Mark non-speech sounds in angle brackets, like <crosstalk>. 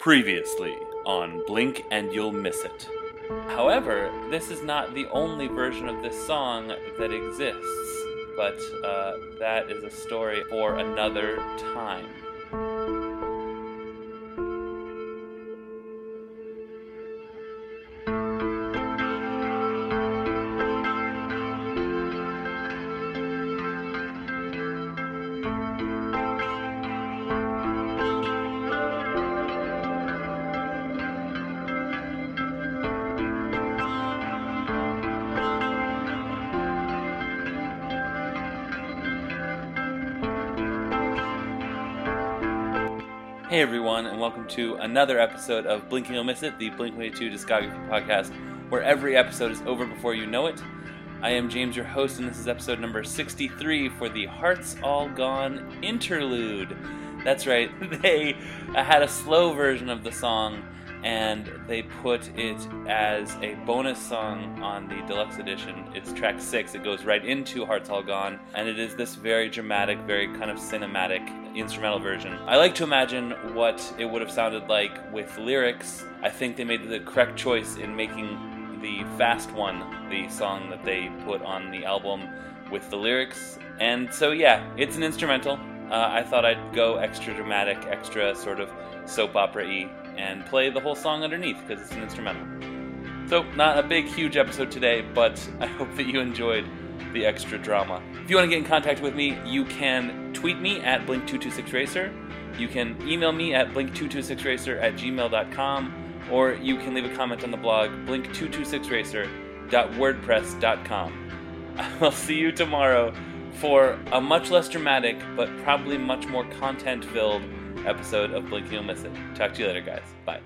Previously on Blink and You'll Miss It. However, this is not the only version of this song that exists, but uh, that is a story for another time. Hey everyone, and welcome to another episode of Blink and You'll Miss It, the Blink 182 Discography Podcast, where every episode is over before you know it. I am James, your host, and this is episode number 63 for the Hearts All Gone interlude. That's right, <laughs> they had a slow version of the song, and they put it as a bonus song on the deluxe edition. It's track six, it goes right into Hearts All Gone, and it is this very dramatic, very kind of cinematic instrumental version. I like to imagine what it would have sounded like with lyrics. I think they made the correct choice in making the fast one the song that they put on the album with the lyrics. And so, yeah, it's an instrumental. Uh, I thought I'd go extra dramatic, extra sort of soap opera y, and play the whole song underneath because it's an instrumental. So, not a big, huge episode today, but <laughs> I hope that you enjoyed the extra drama. If you want to get in contact with me, you can tweet me at blink226racer. You can email me at blink226racer at gmail.com, or you can leave a comment on the blog blink226racer.wordpress.com. <laughs> I'll see you tomorrow for a much less dramatic, but probably much more content filled episode of Blink You'll Miss It. Talk to you later, guys. Bye.